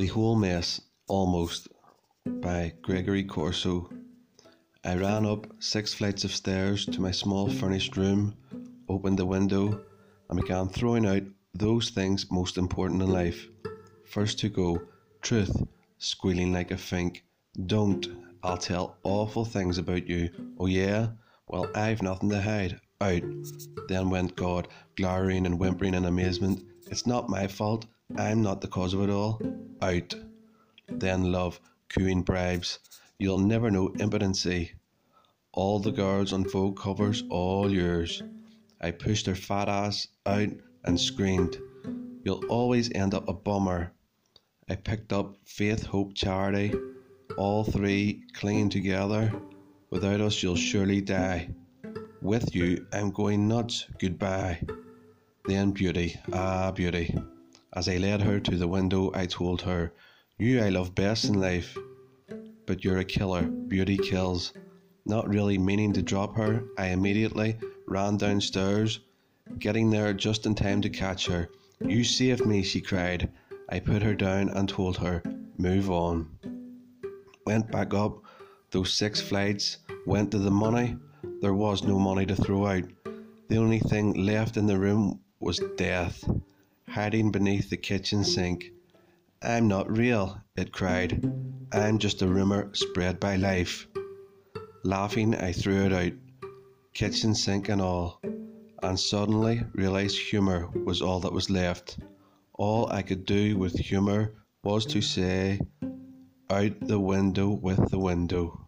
The Whole Mess, Almost, by Gregory Corso. I ran up six flights of stairs to my small furnished room, opened the window, and began throwing out those things most important in life. First to go, truth, squealing like a fink. Don't, I'll tell awful things about you. Oh, yeah? Well, I've nothing to hide. Out. Then went God, glowering and whimpering in amazement. It's not my fault. I'm not the cause of it all. Out. Then love, cooing bribes. You'll never know impotency. All the girls on Vogue covers, all yours. I pushed her fat ass out and screamed. You'll always end up a bummer. I picked up faith, hope, charity, all three clinging together. Without us, you'll surely die. With you, I'm going nuts. Goodbye. Then beauty, ah, beauty. As I led her to the window, I told her, You I love best in life. But you're a killer. Beauty kills. Not really meaning to drop her, I immediately ran downstairs, getting there just in time to catch her. You saved me, she cried. I put her down and told her, Move on. Went back up those six flights, went to the money. There was no money to throw out. The only thing left in the room was death hiding beneath the kitchen sink. I'm not real, it cried. I'm just a rumour spread by life. Laughing, I threw it out, kitchen sink and all, and suddenly realised humour was all that was left. All I could do with humour was to say, Out the window with the window.